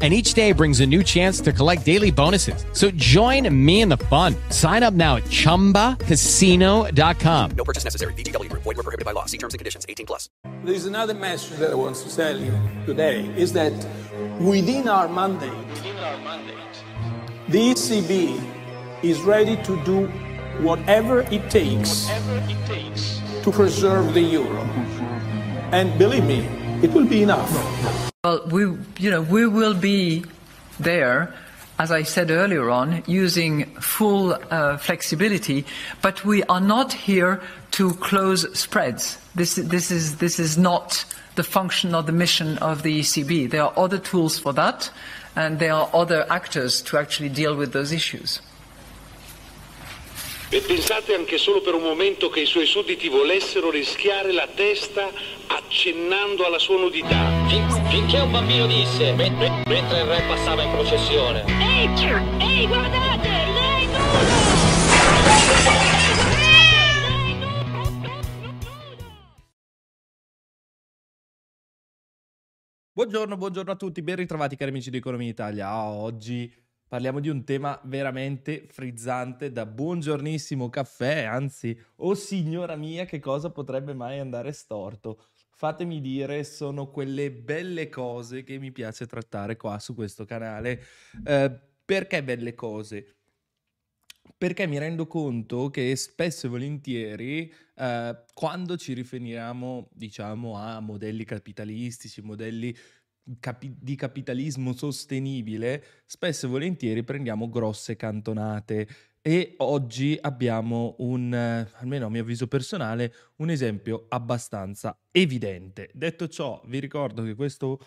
and each day brings a new chance to collect daily bonuses. So join me in the fun. Sign up now at ChumbaCasino.com. No purchase necessary. VGW. Void were prohibited by law. See terms and conditions. 18 plus. There is another message that I want to tell you today is that within our mandate, within our mandate the ECB is ready to do whatever it takes, to preserve the euro. And believe me, it will be enough. Well, we, you know, we will be there, as I said earlier on, using full uh, flexibility, but we are not here to close spreads. This, this, is, this is not the function or the mission of the ECB. There are other tools for that, and there are other actors to actually deal with those issues. E pensate anche solo per un momento che i suoi sudditi volessero rischiare la testa accennando alla sua nudità. Fin- finché un bambino disse, me- me- mentre il re passava in processione, Ehi, ehi, guardate, lei Buongiorno, buongiorno a tutti, ben ritrovati cari amici di Economia Italia. Oggi parliamo di un tema veramente frizzante da buongiornissimo caffè, anzi, oh signora mia, che cosa potrebbe mai andare storto? Fatemi dire, sono quelle belle cose che mi piace trattare qua su questo canale. Eh, perché belle cose? Perché mi rendo conto che spesso e volentieri, eh, quando ci riferiamo, diciamo, a modelli capitalistici, modelli capi- di capitalismo sostenibile, spesso e volentieri prendiamo grosse cantonate. E oggi abbiamo un, almeno a mio avviso personale, un esempio abbastanza evidente. Detto ciò, vi ricordo che questo,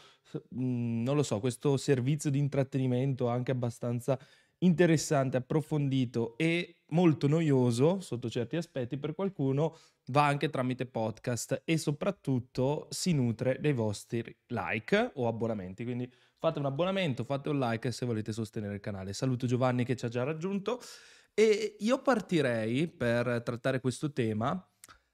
mm, non lo so, questo servizio di intrattenimento anche abbastanza interessante, approfondito e molto noioso sotto certi aspetti per qualcuno va anche tramite podcast e soprattutto si nutre dei vostri like o abbonamenti. Quindi fate un abbonamento, fate un like se volete sostenere il canale. Saluto Giovanni che ci ha già raggiunto e io partirei per trattare questo tema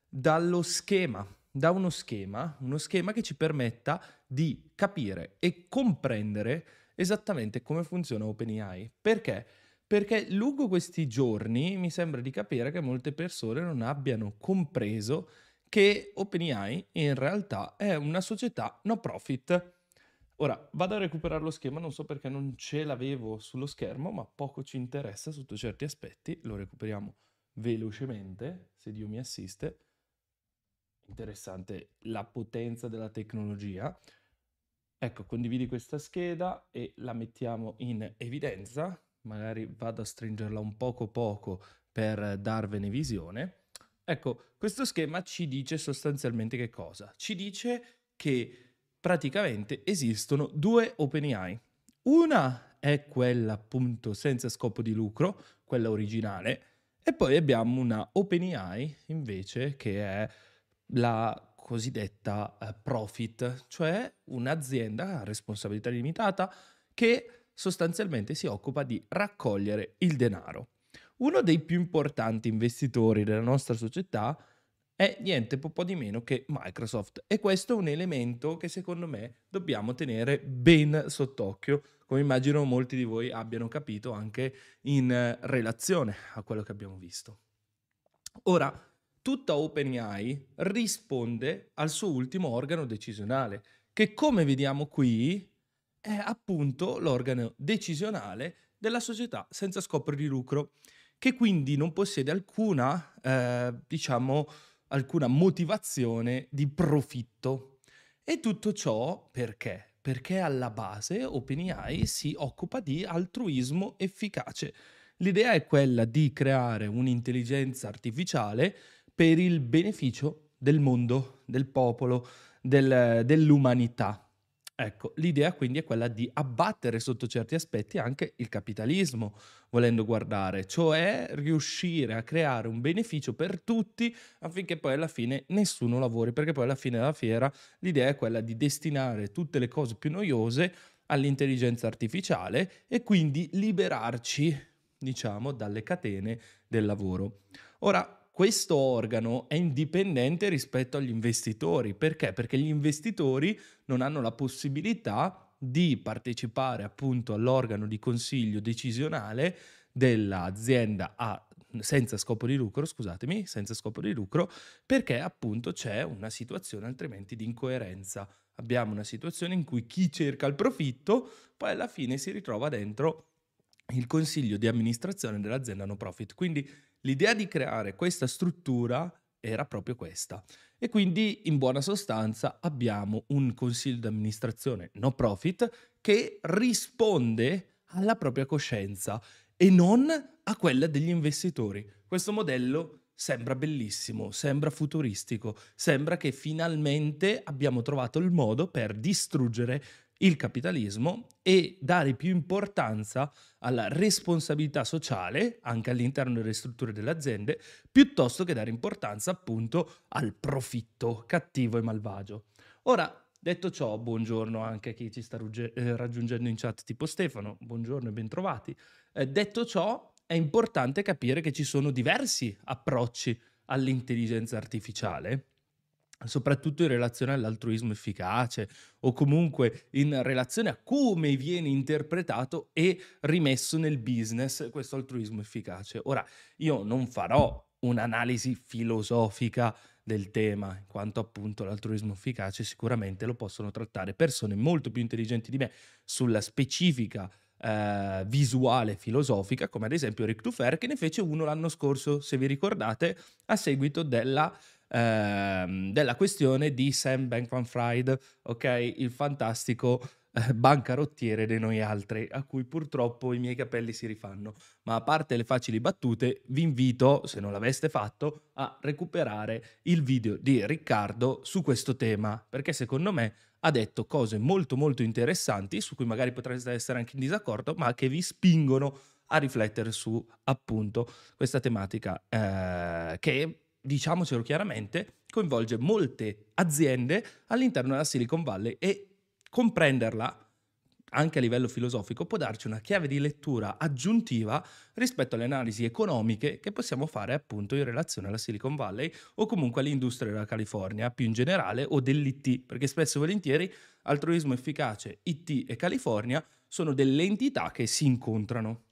dallo schema, da uno schema, uno schema che ci permetta di capire e comprendere esattamente come funziona OpenAI. Perché? Perché lungo questi giorni mi sembra di capire che molte persone non abbiano compreso che OpenAI in realtà è una società no profit. Ora vado a recuperare lo schema, non so perché non ce l'avevo sullo schermo, ma poco ci interessa sotto certi aspetti, lo recuperiamo velocemente, se Dio mi assiste. Interessante la potenza della tecnologia. Ecco, condividi questa scheda e la mettiamo in evidenza. Magari vado a stringerla un poco poco per darvene visione. Ecco, questo schema ci dice sostanzialmente che cosa? Ci dice che praticamente esistono due OpenAI. Una è quella appunto senza scopo di lucro, quella originale, e poi abbiamo una OpenAI invece che è la cosiddetta uh, profit, cioè un'azienda a responsabilità limitata che sostanzialmente si occupa di raccogliere il denaro. Uno dei più importanti investitori della nostra società è niente po' di meno che Microsoft e questo è un elemento che secondo me dobbiamo tenere ben sott'occhio, come immagino molti di voi abbiano capito anche in relazione a quello che abbiamo visto. Ora, tutta OpenAI risponde al suo ultimo organo decisionale, che come vediamo qui è appunto l'organo decisionale della società senza scopo di lucro, che quindi non possiede alcuna, eh, diciamo, alcuna motivazione di profitto. E tutto ciò perché? Perché alla base OpenAI si occupa di altruismo efficace. L'idea è quella di creare un'intelligenza artificiale per il beneficio del mondo, del popolo, del- dell'umanità. Ecco, l'idea quindi è quella di abbattere sotto certi aspetti anche il capitalismo, volendo guardare, cioè riuscire a creare un beneficio per tutti affinché poi alla fine nessuno lavori, perché poi alla fine della fiera l'idea è quella di destinare tutte le cose più noiose all'intelligenza artificiale e quindi liberarci, diciamo, dalle catene del lavoro. Ora, questo organo è indipendente rispetto agli investitori. Perché? Perché gli investitori non hanno la possibilità di partecipare appunto all'organo di consiglio decisionale dell'azienda a senza scopo di lucro, scusatemi, senza scopo di lucro, perché appunto c'è una situazione altrimenti di incoerenza. Abbiamo una situazione in cui chi cerca il profitto poi alla fine si ritrova dentro il consiglio di amministrazione dell'azienda no profit. Quindi l'idea di creare questa struttura era proprio questa. E quindi in buona sostanza abbiamo un consiglio di amministrazione no profit che risponde alla propria coscienza e non a quella degli investitori. Questo modello sembra bellissimo, sembra futuristico, sembra che finalmente abbiamo trovato il modo per distruggere il capitalismo e dare più importanza alla responsabilità sociale anche all'interno delle strutture delle aziende, piuttosto che dare importanza appunto al profitto cattivo e malvagio. Ora, detto ciò, buongiorno anche a chi ci sta rugge- eh, raggiungendo in chat tipo Stefano, buongiorno e bentrovati. Eh, detto ciò, è importante capire che ci sono diversi approcci all'intelligenza artificiale soprattutto in relazione all'altruismo efficace o comunque in relazione a come viene interpretato e rimesso nel business questo altruismo efficace. Ora, io non farò un'analisi filosofica del tema, in quanto appunto l'altruismo efficace sicuramente lo possono trattare persone molto più intelligenti di me sulla specifica eh, visuale filosofica, come ad esempio Rick Dufer, che ne fece uno l'anno scorso, se vi ricordate, a seguito della ehm, della questione di Sam Bankman-Fried, ok? Il fantastico eh, bancarottiere di noi altri, a cui purtroppo i miei capelli si rifanno. Ma a parte le facili battute, vi invito, se non l'aveste fatto, a recuperare il video di Riccardo su questo tema, perché secondo me ha detto cose molto molto interessanti, su cui magari potreste essere anche in disaccordo, ma che vi spingono a riflettere su appunto questa tematica eh, che diciamocelo chiaramente, coinvolge molte aziende all'interno della Silicon Valley e comprenderla anche a livello filosofico può darci una chiave di lettura aggiuntiva rispetto alle analisi economiche che possiamo fare appunto in relazione alla Silicon Valley o comunque all'industria della California più in generale o dell'IT, perché spesso e volentieri altruismo efficace, IT e California sono delle entità che si incontrano.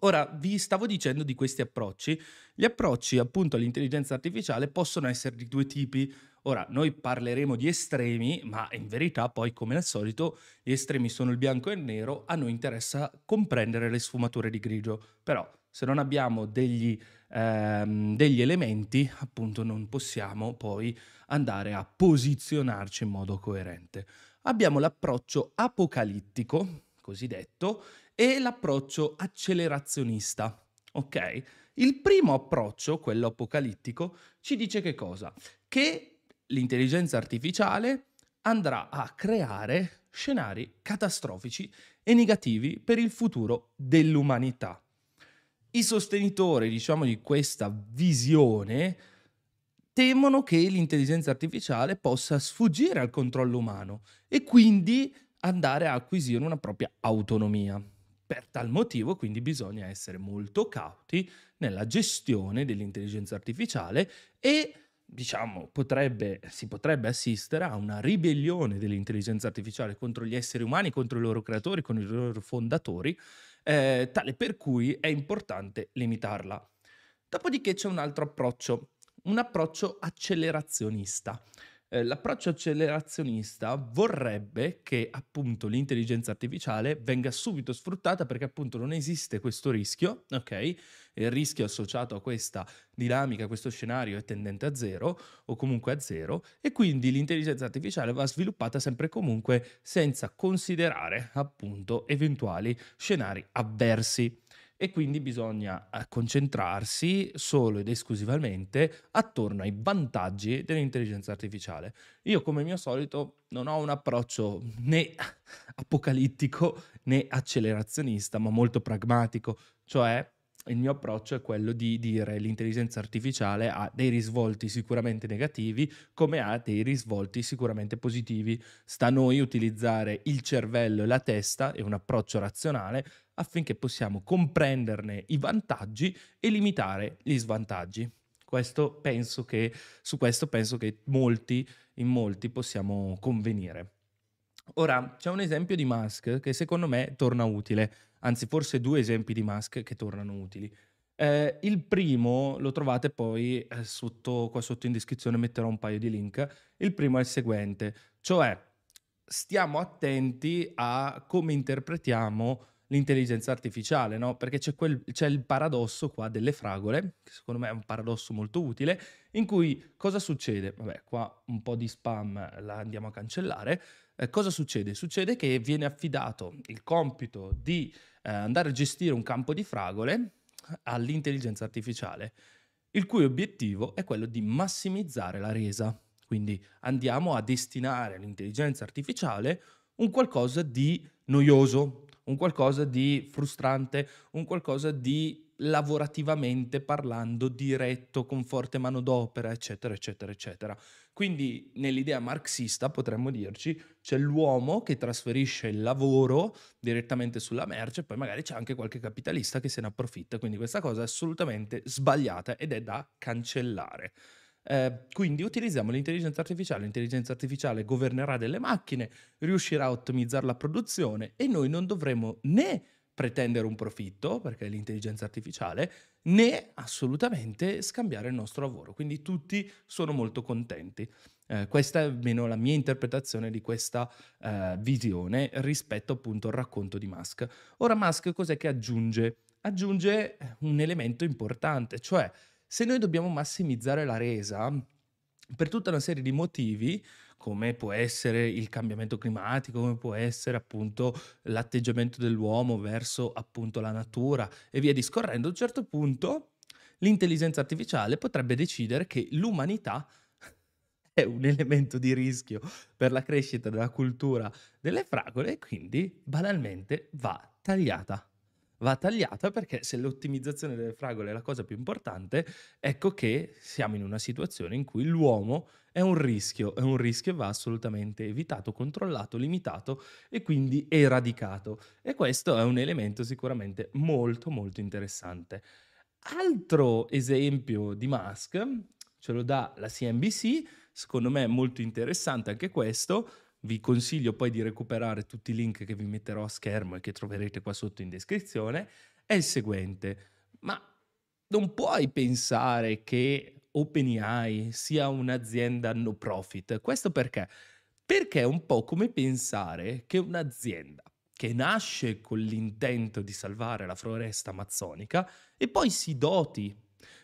Ora, vi stavo dicendo di questi approcci. Gli approcci appunto all'intelligenza artificiale possono essere di due tipi. Ora, noi parleremo di estremi, ma in verità poi, come al solito, gli estremi sono il bianco e il nero, a noi interessa comprendere le sfumature di grigio. Però, se non abbiamo degli, ehm, degli elementi, appunto, non possiamo poi andare a posizionarci in modo coerente. Abbiamo l'approccio apocalittico, cosiddetto, e l'approccio accelerazionista. Ok? Il primo approccio, quello apocalittico, ci dice che cosa? Che l'intelligenza artificiale andrà a creare scenari catastrofici e negativi per il futuro dell'umanità. I sostenitori, diciamo, di questa visione temono che l'intelligenza artificiale possa sfuggire al controllo umano e quindi andare a acquisire una propria autonomia. Per tal motivo quindi bisogna essere molto cauti nella gestione dell'intelligenza artificiale e diciamo potrebbe, si potrebbe assistere a una ribellione dell'intelligenza artificiale contro gli esseri umani, contro i loro creatori, contro i loro fondatori, eh, tale per cui è importante limitarla. Dopodiché c'è un altro approccio, un approccio accelerazionista. Eh, l'approccio accelerazionista vorrebbe che appunto l'intelligenza artificiale venga subito sfruttata perché appunto non esiste questo rischio, ok? il rischio associato a questa dinamica, a questo scenario è tendente a zero o comunque a zero e quindi l'intelligenza artificiale va sviluppata sempre e comunque senza considerare appunto eventuali scenari avversi e quindi bisogna eh, concentrarsi solo ed esclusivamente attorno ai vantaggi dell'intelligenza artificiale. Io come mio solito non ho un approccio né apocalittico né accelerazionista, ma molto pragmatico, cioè il mio approccio è quello di dire l'intelligenza artificiale ha dei risvolti sicuramente negativi come ha dei risvolti sicuramente positivi. Sta a noi utilizzare il cervello e la testa e un approccio razionale affinché possiamo comprenderne i vantaggi e limitare gli svantaggi. Questo che, su questo penso che molti, in molti possiamo convenire. Ora, c'è un esempio di Musk che secondo me torna utile, anzi forse due esempi di Musk che tornano utili. Eh, il primo lo trovate poi eh, sotto, qua sotto in descrizione metterò un paio di link. Il primo è il seguente, cioè stiamo attenti a come interpretiamo l'intelligenza artificiale, no? Perché c'è, quel, c'è il paradosso qua delle fragole, che secondo me è un paradosso molto utile, in cui cosa succede? Vabbè, qua un po' di spam la andiamo a cancellare. Eh, cosa succede? Succede che viene affidato il compito di eh, andare a gestire un campo di fragole all'intelligenza artificiale, il cui obiettivo è quello di massimizzare la resa. Quindi andiamo a destinare all'intelligenza artificiale un qualcosa di noioso, un qualcosa di frustrante, un qualcosa di lavorativamente parlando, diretto, con forte manodopera, eccetera, eccetera, eccetera. Quindi nell'idea marxista potremmo dirci c'è l'uomo che trasferisce il lavoro direttamente sulla merce, poi magari c'è anche qualche capitalista che se ne approfitta, quindi questa cosa è assolutamente sbagliata ed è da cancellare. Eh, quindi utilizziamo l'intelligenza artificiale, l'intelligenza artificiale governerà delle macchine, riuscirà a ottimizzare la produzione e noi non dovremo né pretendere un profitto, perché è l'intelligenza artificiale, né assolutamente scambiare il nostro lavoro. Quindi tutti sono molto contenti. Eh, questa è almeno la mia interpretazione di questa eh, visione rispetto appunto al racconto di Musk. Ora Musk cos'è che aggiunge? Aggiunge un elemento importante, cioè se noi dobbiamo massimizzare la resa per tutta una serie di motivi, come può essere il cambiamento climatico, come può essere appunto l'atteggiamento dell'uomo verso appunto la natura e via discorrendo, a un certo punto l'intelligenza artificiale potrebbe decidere che l'umanità è un elemento di rischio per la crescita della cultura delle fragole e quindi banalmente va tagliata va tagliata perché se l'ottimizzazione delle fragole è la cosa più importante, ecco che siamo in una situazione in cui l'uomo è un rischio, è un rischio e va assolutamente evitato, controllato, limitato e quindi eradicato. E questo è un elemento sicuramente molto molto interessante. Altro esempio di Musk ce lo dà la CNBC, secondo me molto interessante anche questo, vi consiglio poi di recuperare tutti i link che vi metterò a schermo e che troverete qua sotto in descrizione, è il seguente. Ma non puoi pensare che OpenAI sia un'azienda no profit. Questo perché? Perché è un po' come pensare che un'azienda che nasce con l'intento di salvare la foresta amazzonica e poi si doti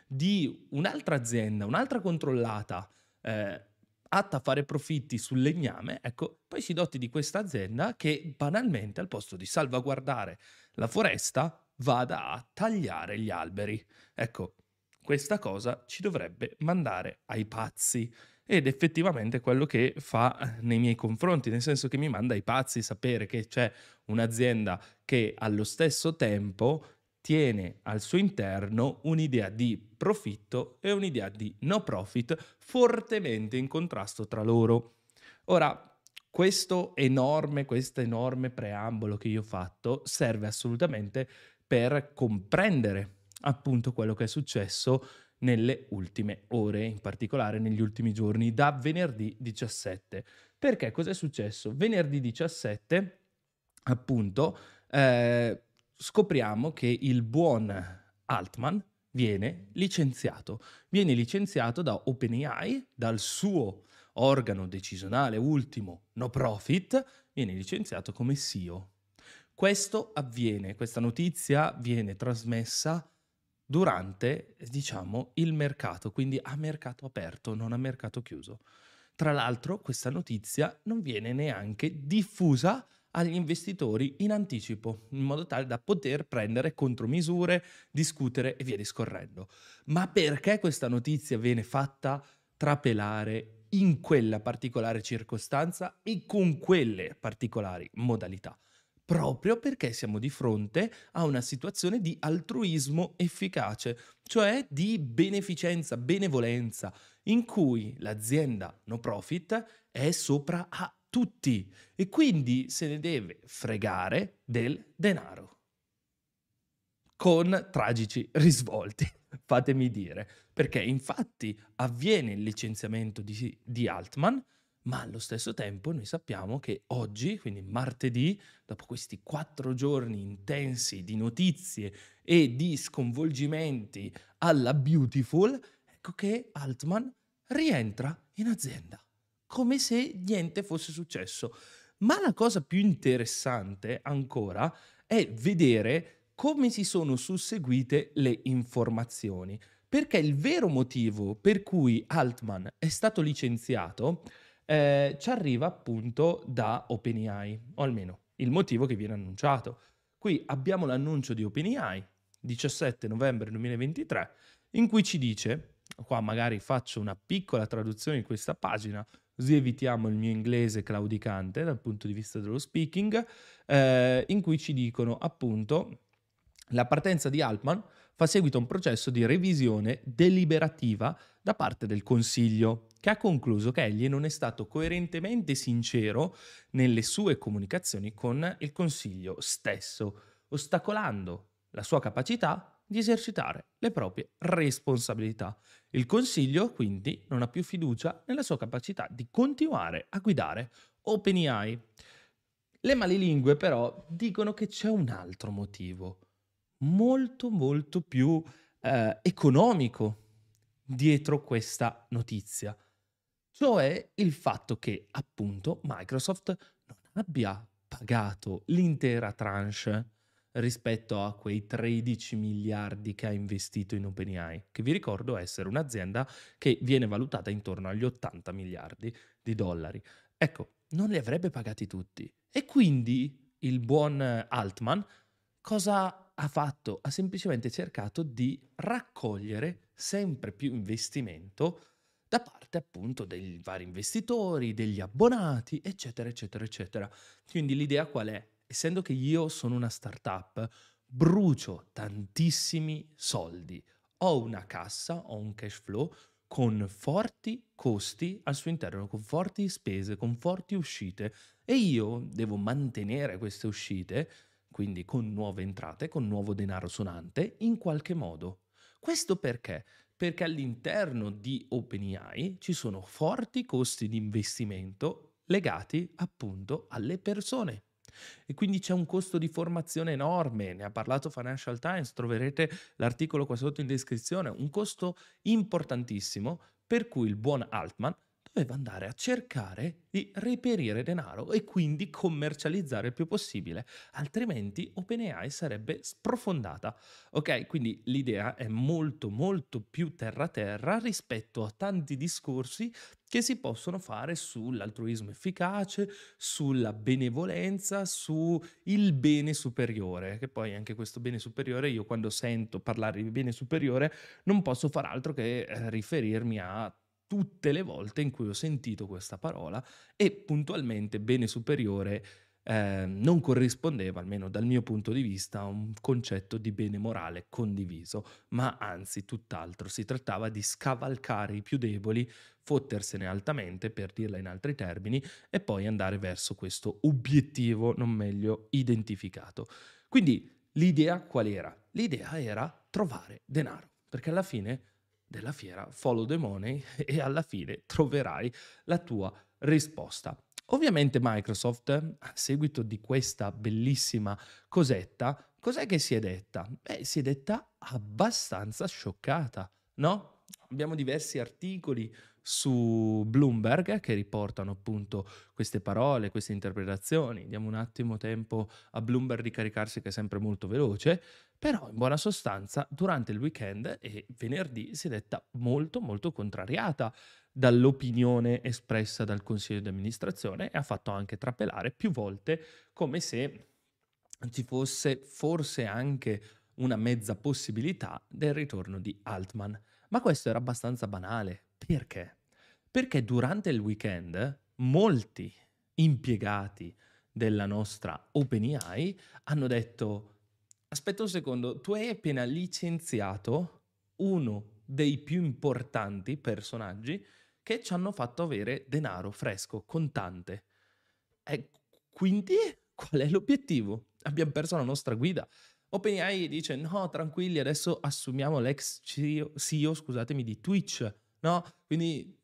di un'altra azienda, un'altra controllata, eh, atta a fare profitti sul legname, ecco, poi si doti di questa azienda che banalmente al posto di salvaguardare la foresta vada a tagliare gli alberi. Ecco, questa cosa ci dovrebbe mandare ai pazzi. Ed effettivamente è quello che fa nei miei confronti, nel senso che mi manda ai pazzi sapere che c'è un'azienda che allo stesso tempo tiene al suo interno un'idea di profitto e un'idea di no profit fortemente in contrasto tra loro. Ora, questo enorme, questo enorme preambolo che io ho fatto serve assolutamente per comprendere appunto quello che è successo nelle ultime ore, in particolare negli ultimi giorni, da venerdì 17. Perché cosa è successo? Venerdì 17, appunto, eh, scopriamo che il buon Altman viene licenziato. Viene licenziato da OpenAI, dal suo organo decisionale ultimo, no profit, viene licenziato come CEO. Questo avviene, questa notizia viene trasmessa durante, diciamo, il mercato, quindi a mercato aperto, non a mercato chiuso. Tra l'altro, questa notizia non viene neanche diffusa agli investitori in anticipo, in modo tale da poter prendere contromisure, discutere e via discorrendo. Ma perché questa notizia viene fatta trapelare in quella particolare circostanza e con quelle particolari modalità? proprio perché siamo di fronte a una situazione di altruismo efficace, cioè di beneficenza, benevolenza, in cui l'azienda no profit è sopra a tutti. E quindi se ne deve fregare del denaro. Con tragici risvolti, fatemi dire, perché infatti avviene il licenziamento di, di Altman, ma allo stesso tempo noi sappiamo che oggi, quindi martedì, dopo questi quattro giorni intensi di notizie e di sconvolgimenti alla Beautiful, ecco che Altman rientra in azienda, come se niente fosse successo. Ma la cosa più interessante ancora è vedere come si sono susseguite le informazioni, perché il vero motivo per cui Altman è stato licenziato eh, ci arriva appunto da OpenAI, o almeno il motivo che viene annunciato. Qui abbiamo l'annuncio di OpenAI, 17 novembre 2023, in cui ci dice, qua magari faccio una piccola traduzione di questa pagina, così evitiamo il mio inglese claudicante dal punto di vista dello speaking, eh, in cui ci dicono appunto la partenza di Altman fa seguito a un processo di revisione deliberativa da parte del Consiglio, che ha concluso che egli non è stato coerentemente sincero nelle sue comunicazioni con il Consiglio stesso, ostacolando la sua capacità di esercitare le proprie responsabilità. Il Consiglio quindi non ha più fiducia nella sua capacità di continuare a guidare OpenAI. Le malilingue però dicono che c'è un altro motivo, molto molto più eh, economico dietro questa notizia, cioè il fatto che appunto Microsoft non abbia pagato l'intera tranche rispetto a quei 13 miliardi che ha investito in OpenAI, che vi ricordo essere un'azienda che viene valutata intorno agli 80 miliardi di dollari. Ecco, non li avrebbe pagati tutti. E quindi il buon Altman cosa ha fatto? Ha semplicemente cercato di raccogliere sempre più investimento da parte appunto dei vari investitori, degli abbonati, eccetera, eccetera, eccetera. Quindi l'idea qual è? Essendo che io sono una startup, brucio tantissimi soldi, ho una cassa, ho un cash flow con forti costi al suo interno, con forti spese, con forti uscite e io devo mantenere queste uscite, quindi con nuove entrate, con nuovo denaro suonante, in qualche modo. Questo perché? Perché all'interno di OpenAI ci sono forti costi di investimento legati appunto alle persone. E quindi c'è un costo di formazione enorme, ne ha parlato Financial Times, troverete l'articolo qua sotto in descrizione, un costo importantissimo per cui il buon Altman doveva andare a cercare di reperire denaro e quindi commercializzare il più possibile, altrimenti OpenAI sarebbe sprofondata. Ok, quindi l'idea è molto molto più terra terra rispetto a tanti discorsi che si possono fare sull'altruismo efficace, sulla benevolenza, sul bene superiore, che poi anche questo bene superiore, io quando sento parlare di bene superiore non posso far altro che eh, riferirmi a tutte le volte in cui ho sentito questa parola e puntualmente bene superiore eh, non corrispondeva, almeno dal mio punto di vista, a un concetto di bene morale condiviso, ma anzi tutt'altro, si trattava di scavalcare i più deboli, fottersene altamente, per dirla in altri termini, e poi andare verso questo obiettivo non meglio identificato. Quindi l'idea qual era? L'idea era trovare denaro, perché alla fine della fiera, follow the money e alla fine troverai la tua risposta. Ovviamente Microsoft, a seguito di questa bellissima cosetta, cos'è che si è detta? Beh, si è detta abbastanza scioccata, no? Abbiamo diversi articoli su Bloomberg che riportano appunto queste parole, queste interpretazioni. Diamo un attimo tempo a Bloomberg di caricarsi che è sempre molto veloce, però in buona sostanza durante il weekend e venerdì si è detta molto molto contrariata dall'opinione espressa dal consiglio di amministrazione e ha fatto anche trapelare più volte come se ci fosse forse anche una mezza possibilità del ritorno di Altman. Ma questo era abbastanza banale. Perché? Perché durante il weekend molti impiegati della nostra OpenAI hanno detto aspetta un secondo, tu hai appena licenziato uno dei più importanti personaggi che ci hanno fatto avere denaro fresco, contante. E quindi qual è l'obiettivo? Abbiamo perso la nostra guida. OpenAI dice no, tranquilli, adesso assumiamo l'ex CEO, CEO, scusatemi, di Twitch, no? Quindi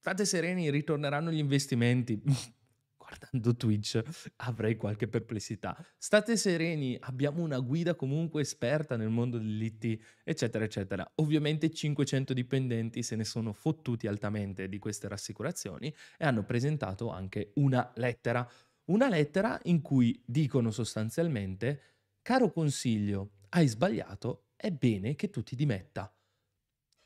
state sereni, ritorneranno gli investimenti. Guardando Twitch avrei qualche perplessità. State sereni, abbiamo una guida comunque esperta nel mondo dell'IT, eccetera, eccetera. Ovviamente 500 dipendenti se ne sono fottuti altamente di queste rassicurazioni e hanno presentato anche una lettera. Una lettera in cui dicono sostanzialmente Caro consiglio, hai sbagliato, è bene che tu ti dimetta.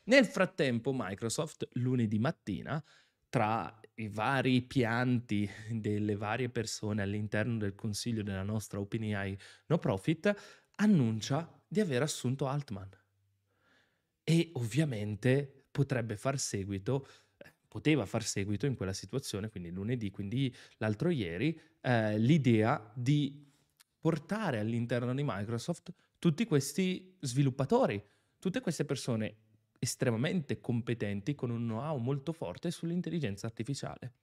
Nel frattempo Microsoft lunedì mattina, tra i vari pianti delle varie persone all'interno del consiglio della nostra OpenAI no profit, annuncia di aver assunto Altman. E ovviamente potrebbe far seguito, eh, poteva far seguito in quella situazione, quindi lunedì, quindi l'altro ieri, eh, l'idea di portare all'interno di Microsoft tutti questi sviluppatori, tutte queste persone estremamente competenti con un know-how molto forte sull'intelligenza artificiale.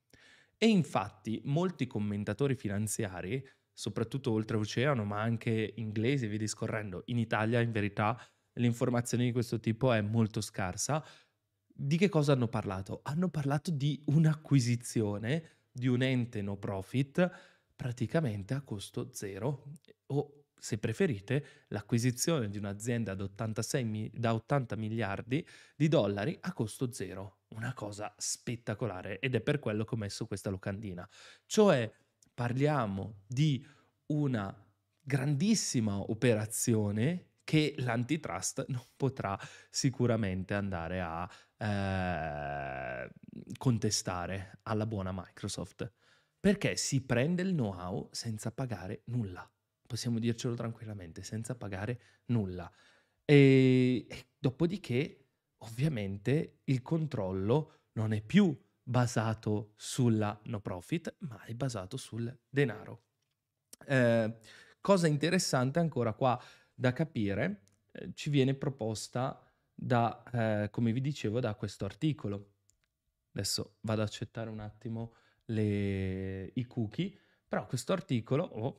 E infatti molti commentatori finanziari, soprattutto oltreoceano, ma anche inglesi via discorrendo, in Italia in verità l'informazione di questo tipo è molto scarsa. Di che cosa hanno parlato? Hanno parlato di un'acquisizione di un ente no profit praticamente a costo zero o se preferite l'acquisizione di un'azienda da, 86, da 80 miliardi di dollari a costo zero. Una cosa spettacolare ed è per quello che ho messo questa locandina. Cioè parliamo di una grandissima operazione che l'antitrust non potrà sicuramente andare a eh, contestare alla buona Microsoft perché si prende il know-how senza pagare nulla. Possiamo dircelo tranquillamente, senza pagare nulla. E, e dopodiché, ovviamente, il controllo non è più basato sulla no profit, ma è basato sul denaro. Eh, cosa interessante ancora qua da capire, eh, ci viene proposta da, eh, come vi dicevo, da questo articolo. Adesso vado ad accettare un attimo le, i cookie, però questo articolo oh,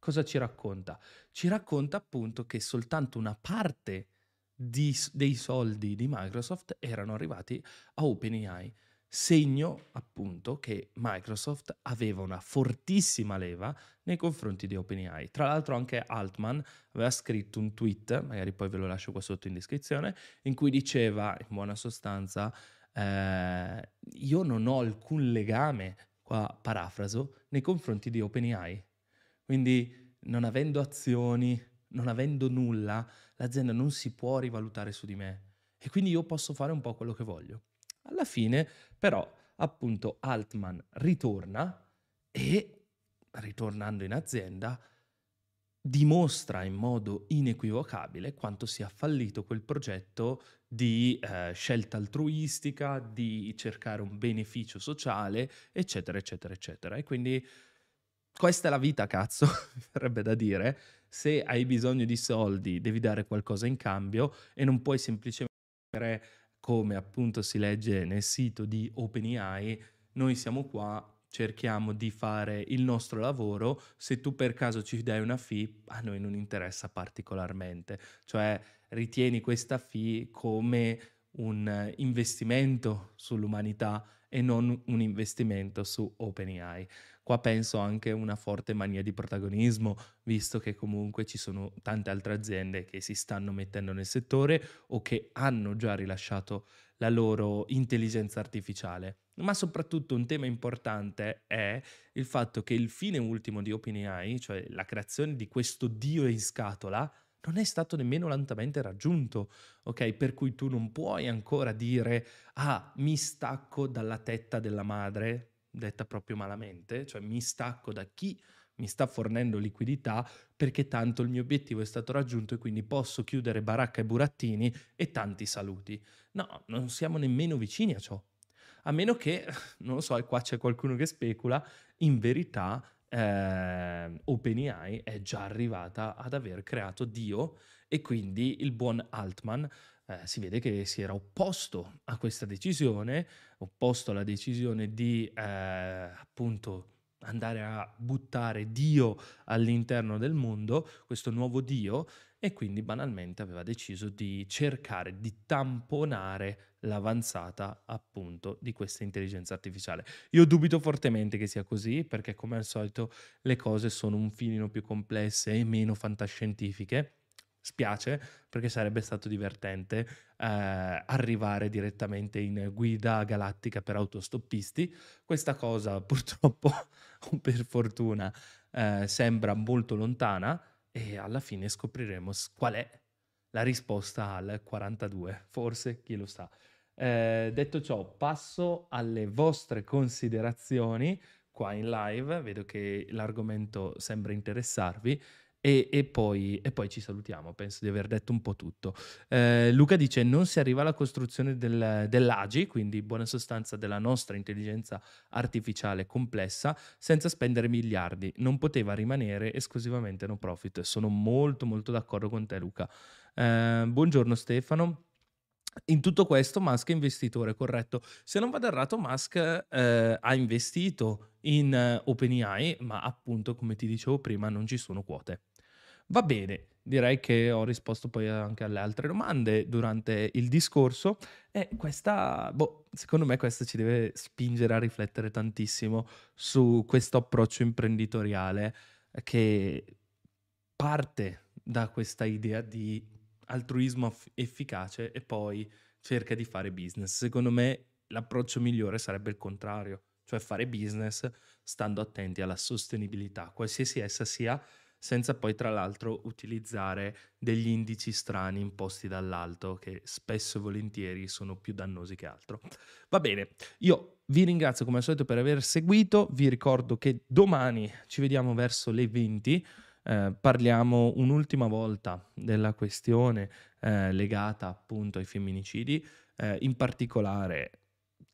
cosa ci racconta? Ci racconta appunto che soltanto una parte di, dei soldi di Microsoft erano arrivati a OpenAI, segno appunto che Microsoft aveva una fortissima leva nei confronti di OpenAI. Tra l'altro anche Altman aveva scritto un tweet, magari poi ve lo lascio qua sotto in descrizione, in cui diceva in buona sostanza eh, io non ho alcun legame, qua parafraso, nei confronti di OpenAI. Quindi non avendo azioni, non avendo nulla, l'azienda non si può rivalutare su di me e quindi io posso fare un po' quello che voglio. Alla fine, però, appunto, Altman ritorna e, ritornando in azienda, dimostra in modo inequivocabile quanto sia fallito quel progetto di eh, scelta altruistica, di cercare un beneficio sociale, eccetera, eccetera, eccetera. E quindi questa è la vita, cazzo, verrebbe da dire. Se hai bisogno di soldi, devi dare qualcosa in cambio e non puoi semplicemente, come appunto si legge nel sito di OpenAI, noi siamo qua cerchiamo di fare il nostro lavoro, se tu per caso ci dai una fee, a noi non interessa particolarmente, cioè ritieni questa fee come un investimento sull'umanità e non un investimento su OpenAI. Qua penso anche una forte mania di protagonismo, visto che comunque ci sono tante altre aziende che si stanno mettendo nel settore o che hanno già rilasciato la loro intelligenza artificiale. Ma soprattutto un tema importante è il fatto che il fine ultimo di OpenAI, cioè la creazione di questo dio in scatola, non è stato nemmeno lentamente raggiunto, ok? Per cui tu non puoi ancora dire, ah, mi stacco dalla tetta della madre, detta proprio malamente, cioè mi stacco da chi mi sta fornendo liquidità perché tanto il mio obiettivo è stato raggiunto e quindi posso chiudere baracca e burattini e tanti saluti. No, non siamo nemmeno vicini a ciò. A meno che, non lo so, e qua c'è qualcuno che specula, in verità eh, OpenAI è già arrivata ad aver creato Dio e quindi il buon Altman eh, si vede che si era opposto a questa decisione, opposto alla decisione di eh, appunto andare a buttare Dio all'interno del mondo, questo nuovo Dio, e quindi banalmente aveva deciso di cercare di tamponare l'avanzata appunto di questa intelligenza artificiale. Io dubito fortemente che sia così perché come al solito le cose sono un filino più complesse e meno fantascientifiche. Spiace perché sarebbe stato divertente eh, arrivare direttamente in guida galattica per autostoppisti. Questa cosa purtroppo o per fortuna eh, sembra molto lontana e alla fine scopriremo qual è la risposta al 42, forse chi lo sa. Eh, detto ciò, passo alle vostre considerazioni qua in live, vedo che l'argomento sembra interessarvi. E, e, poi, e, poi, ci salutiamo, penso di aver detto un po' tutto. Eh, Luca dice: Non si arriva alla costruzione del, dell'AGI, quindi buona sostanza della nostra intelligenza artificiale complessa, senza spendere miliardi. Non poteva rimanere esclusivamente no profit. Sono molto, molto d'accordo con te, Luca. Eh, buongiorno, Stefano. In tutto questo Musk è investitore, corretto. Se non vado errato, Musk eh, ha investito in uh, OpenAI, ma appunto, come ti dicevo prima, non ci sono quote. Va bene, direi che ho risposto poi anche alle altre domande durante il discorso e questa, boh, secondo me questa ci deve spingere a riflettere tantissimo su questo approccio imprenditoriale che parte da questa idea di altruismo efficace e poi cerca di fare business. Secondo me l'approccio migliore sarebbe il contrario, cioè fare business stando attenti alla sostenibilità, qualsiasi essa sia senza poi tra l'altro utilizzare degli indici strani imposti dall'alto che spesso e volentieri sono più dannosi che altro. Va bene, io vi ringrazio come al solito per aver seguito, vi ricordo che domani ci vediamo verso le 20. Eh, parliamo un'ultima volta della questione eh, legata appunto ai femminicidi, eh, in particolare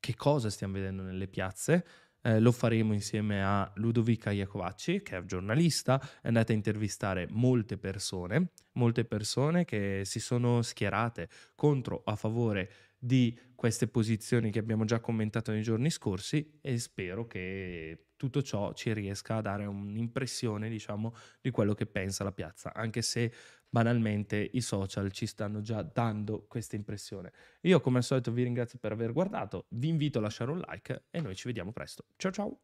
che cosa stiamo vedendo nelle piazze, eh, lo faremo insieme a Ludovica Iacovacci, che è giornalista, è andata a intervistare molte persone, molte persone che si sono schierate contro, a favore di queste posizioni che abbiamo già commentato nei giorni scorsi e spero che tutto ciò ci riesca a dare un'impressione, diciamo, di quello che pensa la piazza, anche se banalmente i social ci stanno già dando questa impressione. Io come al solito vi ringrazio per aver guardato, vi invito a lasciare un like e noi ci vediamo presto. Ciao ciao!